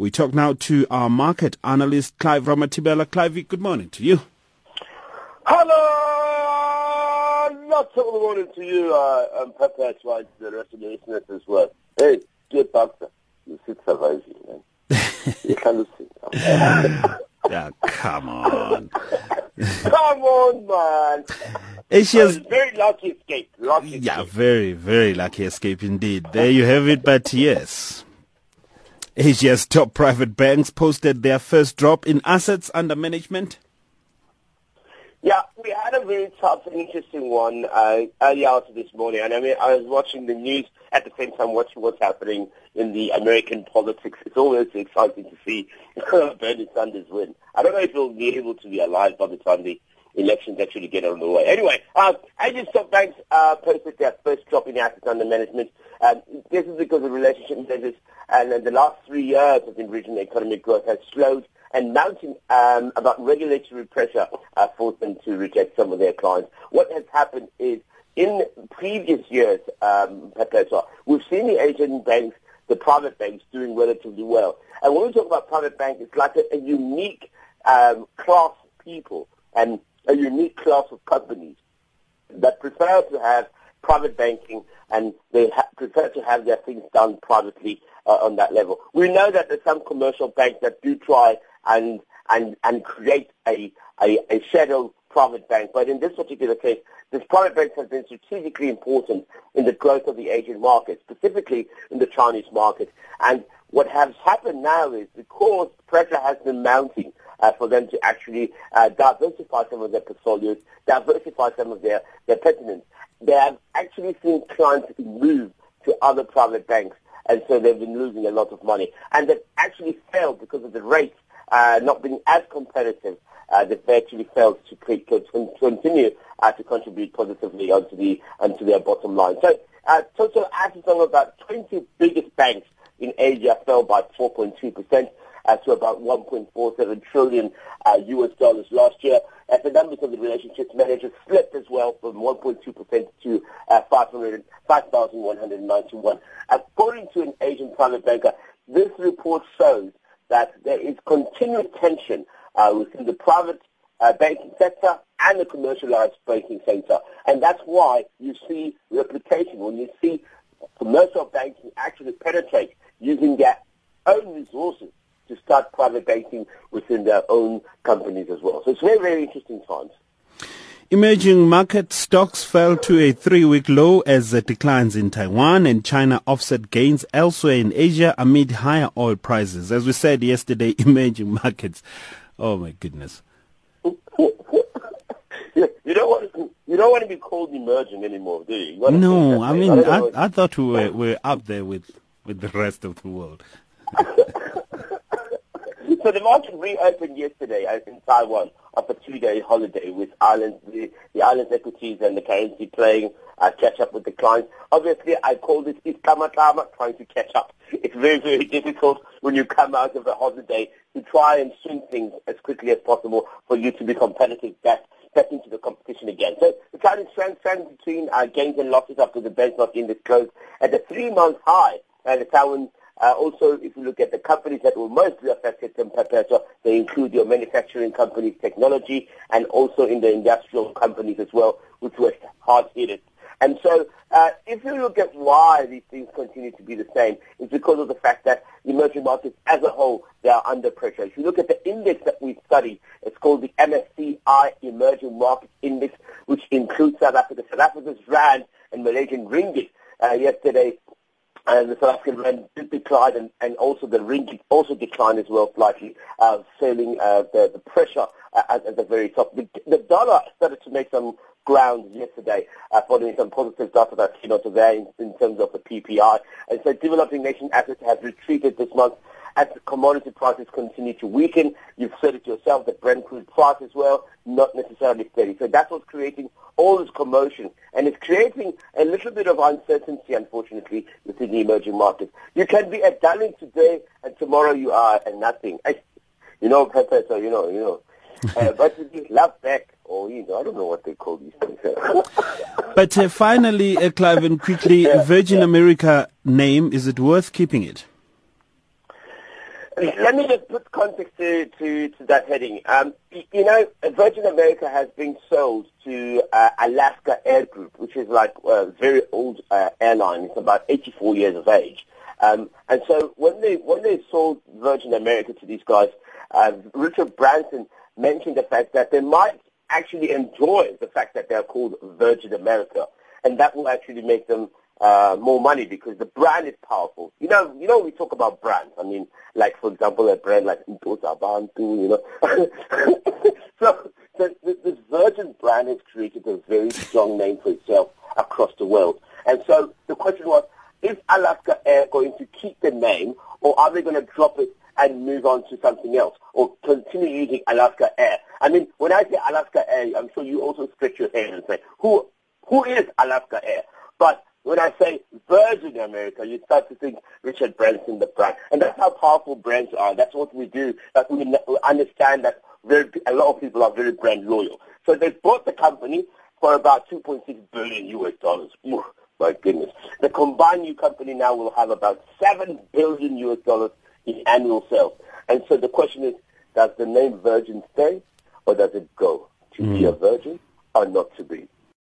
We talk now to our market analyst, Clive Ramathibela. Clive, good morning to you. Hello! Not so good morning to you, uh, and as well the rest of the listeners as well. Hey, good doctor. You should survive, man. you can listen. yeah, come on. come on, man. It's Asia's very lucky escape. Lucky yeah, escape. very, very lucky escape indeed. There you have it, but yes. Asia's top private banks posted their first drop in assets under management. Yeah, we had a very tough and interesting one uh, early out this morning. And I mean, I was watching the news at the same time watching what's happening in the American politics. It's always exciting to see Bernie Sanders win. I don't know if he'll be able to be alive by the time the elections actually get on the way. Anyway, Asian stock banks uh, posted their first drop in assets under management. Um, this is because of relationship measures, and in the last three years, of think regional economic growth has slowed and mounting um, about regulatory pressure uh, forced them to reject some of their clients. What has happened is in previous years, um, we've seen the Asian banks, the private banks, doing relatively well. And when we talk about private banks, it's like a, a unique um, class of people and a unique class of companies that prefer to have private banking and they ha- prefer to have their things done privately uh, on that level. We know that there's some commercial banks that do try and and and create a, a, a shadow private bank. But in this particular case, this private bank has been strategically important in the growth of the Asian market, specifically in the Chinese market. And what has happened now is because pressure has been mounting uh, for them to actually uh, diversify some of their portfolios, diversify some of their, their pertinence, they have actually seen clients move to other private banks. And so they've been losing a lot of money. And they've actually failed because of the rates uh, not being as competitive, uh, they've actually failed to, to continue uh, to contribute positively onto the onto their bottom line. So uh, total assets of about 20 biggest banks in Asia fell by 4.2 percent uh, to about 1.47 trillion uh, US dollars last year. As the numbers of the relationships managers slipped as well from 1.2% to uh, 5,191. According to an Asian private banker, this report shows that there is continued tension uh, within the private uh, banking sector and the commercialized banking sector. And that's why you see replication, when you see commercial banking actually penetrate using their own resources to start private banking within their own companies as well. So it's very, very interesting times. Emerging market stocks fell to a three-week low as the declines in Taiwan and China offset gains elsewhere in Asia amid higher oil prices. As we said yesterday, emerging markets. Oh my goodness. you don't want to, you don't want to be called emerging anymore, do you? you no, I mean I, I, I, thought we were, we were up there with with the rest of the world. So the market reopened yesterday in Taiwan after a two-day holiday with the, the island's equities and the currency playing uh, catch up with the clients. Obviously, I call this iskamatama, trying to catch up. It's very, very difficult when you come out of a holiday to try and swing things as quickly as possible for you to be competitive back, back into the competition again. So the Chinese trend, trend between uh, gains and losses after the benchmark index closed at a three-month high. And the Taiwan uh, also, if you look at the companies that were mostly affected in Perpetua, they include your manufacturing companies, technology, and also in the industrial companies as well, which were hard hit. And so, uh, if you look at why these things continue to be the same, it's because of the fact that emerging markets as a whole, they are under pressure. If you look at the index that we study, it's called the MSCI Emerging Markets Index, which includes South Africa. South Africa's rand and Malaysian ringgit uh, yesterday and the South African rand did decline, and, and also the ringgit also declined as well slightly, uh, feeling uh, the, the pressure uh, at, at, the very top. The, the, dollar started to make some ground yesterday, uh, following some positive data that came out today in, in terms of the PPI. And so developing nation assets have retreated this month as the commodity prices continue to weaken. You've said it yourself, the Brent crude price as well, not necessarily steady. So that's what's creating all this commotion. And it's creating a little bit of uncertainty, unfortunately, within the emerging markets. You can be a darling today, and tomorrow you are a nothing. You know, Professor, you know, you know. Uh, but you love back, or you know, I don't know what they call these things. but uh, finally, uh, Clive, and quickly, Virgin America name, is it worth keeping it? Let me just put context to, to, to that heading. Um, you know, Virgin America has been sold to uh, Alaska Air Group, which is like a very old uh, airline. It's about 84 years of age. Um, and so when they when they sold Virgin America to these guys, uh, Richard Branson mentioned the fact that they might actually enjoy the fact that they're called Virgin America, and that will actually make them uh, more money because the brand is powerful. You know, you know, we talk about brands. I mean, like for example, a brand like Ntosa Bantu, you know. so the, the, the Virgin brand has created a very strong name for itself across the world. And so the question was, is Alaska Air going to keep the name, or are they going to drop it and move on to something else, or continue using Alaska Air? I mean, when I say Alaska Air, I'm sure you also stretch your head and say, who who is Alaska Air? But when I say Virgin America, you start to think Richard Branson, the brand. And that's how powerful brands are. That's what we do. That we understand that very, a lot of people are very brand loyal. So they bought the company for about 2.6 billion US dollars. Ooh, my goodness. The combined new company now will have about 7 billion US dollars in annual sales. And so the question is, does the name Virgin stay or does it go? To mm. be a virgin or not to be?